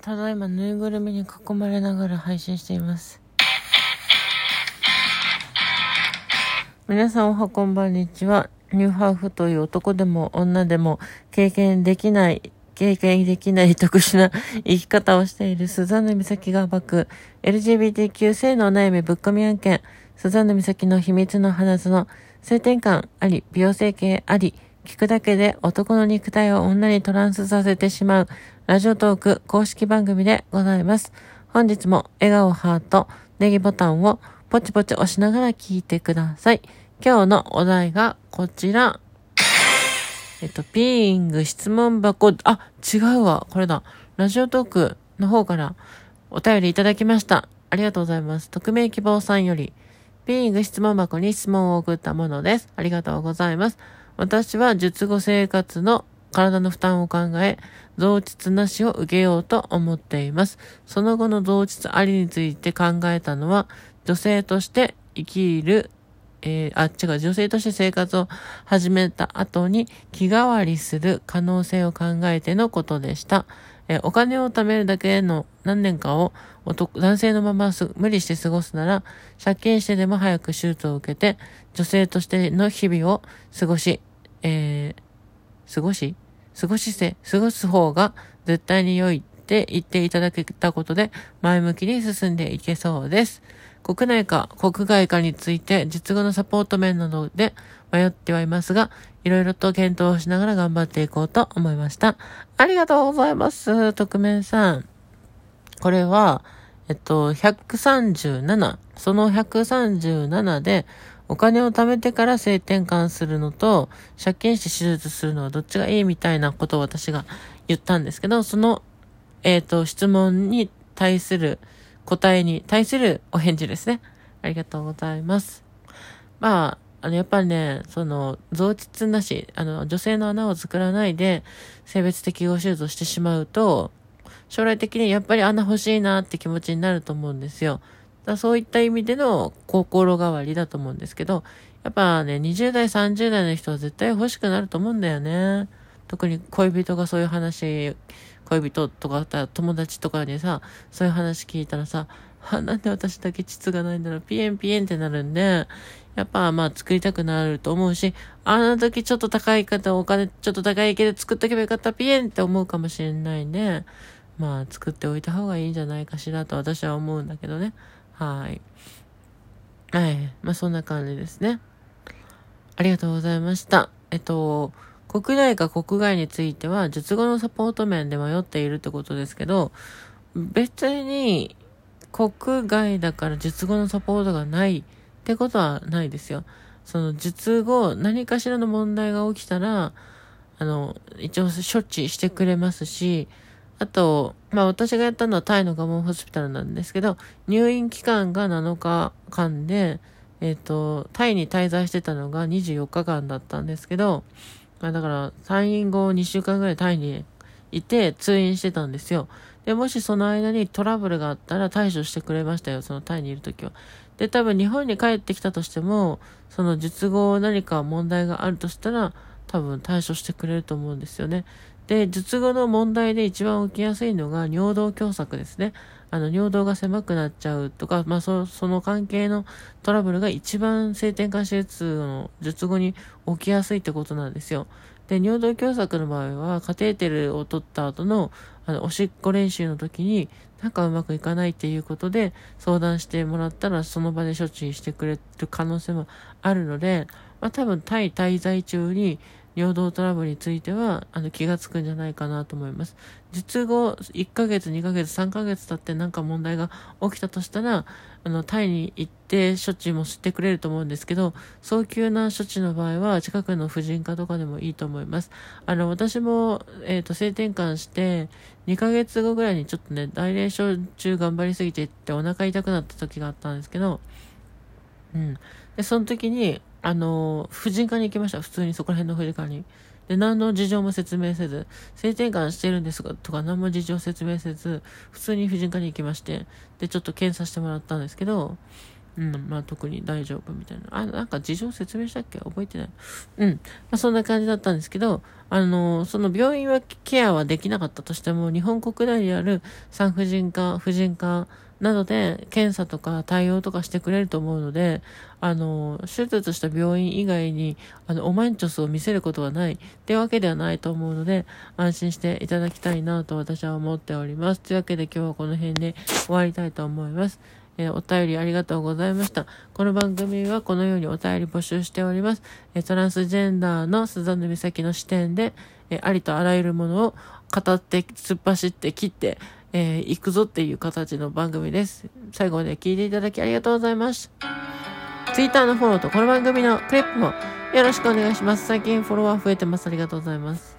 ただいまぬいぐるみに囲まれながら配信しています。皆さんおはこんばんにちは。ニューハーフという男でも女でも経験できない、経験できない特殊な生き方をしているスザンヌ美咲が暴く LGBTQ 性のお悩みぶっ込み案件、スザンヌ美咲の秘密の花園、性転換あり、美容整形あり、聞くだけで男の肉体を女にトランスさせてしまうラジオトーク公式番組でございます。本日も笑顔ハート、ネギボタンをポチポチ押しながら聞いてください。今日のお題がこちら。えっと、ピーイング質問箱、あ、違うわ。これだ。ラジオトークの方からお便りいただきました。ありがとうございます。匿名希望さんより、ピーイング質問箱に質問を送ったものです。ありがとうございます。私は術後生活の体の負担を考え、増膣なしを受けようと思っています。その後の増膣ありについて考えたのは、女性として生きる、えー、あ、違う、女性として生活を始めた後に気代わりする可能性を考えてのことでした。えー、お金を貯めるだけの何年かを男性のまま無理して過ごすなら、借金してでも早く手術を受けて、女性としての日々を過ごし、えー、過ごし過ごしせ、過ごす方が絶対に良い。って言っていただけたことで、前向きに進んでいけそうです。国内か国外かについて実後のサポート面などで迷ってはいますが、いろいろと検討しながら頑張っていこうと思いました。ありがとうございます。特命さん。これは、えっと、137。その137で、お金を貯めてから性転換するのと、借金して手術するのはどっちがいいみたいなことを私が言ったんですけど、その、えっ、ー、と、質問に対する答えに対するお返事ですね。ありがとうございます。まあ、あの、やっぱりね、その、増膣なし、あの、女性の穴を作らないで、性別適合手術をしてしまうと、将来的にやっぱり穴欲しいなって気持ちになると思うんですよ。だそういった意味での心変わりだと思うんですけど、やっぱね、20代、30代の人は絶対欲しくなると思うんだよね。特に恋人がそういう話、恋人とかあったら友達とかにさ、そういう話聞いたらさ、あ、なんで私だけ膣がないんだろう、ピエンピエンってなるんで、やっぱまあ作りたくなると思うし、あの時ちょっと高い方、お金ちょっと高いけど作っとけばよかった、ピエンって思うかもしれないんで、まあ作っておいた方がいいんじゃないかしらと私は思うんだけどね。はい。はい。まあ、そんな感じですね。ありがとうございました。えっと、国内か国外については、術後のサポート面で迷っているってことですけど、別に、国外だから術後のサポートがないってことはないですよ。その術後、何かしらの問題が起きたら、あの、一応処置してくれますし、あと、まあ私がやったのはタイのガモンホスピタルなんですけど、入院期間が7日間で、えっ、ー、と、タイに滞在してたのが24日間だったんですけど、だから退院後2週間ぐらいタイにいて通院してたんですよ。で、もしその間にトラブルがあったら対処してくれましたよ、そのタイにいる時は。で、多分日本に帰ってきたとしても、その術後何か問題があるとしたら、多分対処してくれると思うんですよね。で、術後の問題で一番起きやすいのが尿道狭窄ですね。あの、尿道が狭くなっちゃうとか、まあ、そその関係のトラブルが一番性転換手術の術後に起きやすいってことなんですよ。で、尿道狭窄の場合は、カテーテルを取った後の、あの、おしっこ練習の時に、なんかうまくいかないっていうことで、相談してもらったら、その場で処置してくれる可能性もあるので、まあ、多分、タイ滞在中に、尿道トラブルについては、あの、気がつくんじゃないかなと思います。術後、1ヶ月、2ヶ月、3ヶ月経ってなんか問題が起きたとしたら、あの、タイに行って処置もしてくれると思うんですけど、早急な処置の場合は、近くの婦人科とかでもいいと思います。あの、私も、えっ、ー、と、性転換して、2ヶ月後ぐらいにちょっとね、大霊症中頑張りすぎてってお腹痛くなった時があったんですけど、うん。で、その時に、あの、婦人科に行きました。普通にそこら辺の婦人科に。で、何の事情も説明せず、性転換してるんですが、とか何も事情説明せず、普通に婦人科に行きまして、で、ちょっと検査してもらったんですけど、うん、まあ特に大丈夫みたいな。あ、なんか事情説明したっけ？覚えてない。うん。まあそんな感じだったんですけど、あの、その病院はケアはできなかったとしても、日本国内にある産婦人科、婦人科などで検査とか対応とかしてくれると思うので、あの、手術した病院以外に、あの、オマンチョスを見せることはないってわけではないと思うので、安心していただきたいなと私は思っております。というわけで今日はこの辺で終わりたいと思います。えー、お便りありがとうございました。この番組はこのようにお便り募集しております。えー、トランスジェンダーのスザンヌ美咲の視点で、えー、ありとあらゆるものを語って、突っ走って切って、えー、行くぞっていう形の番組です。最後まで聞いていただきありがとうございました。Twitter のフォローとこの番組のクリップもよろしくお願いします。最近フォロワー増えてます。ありがとうございます。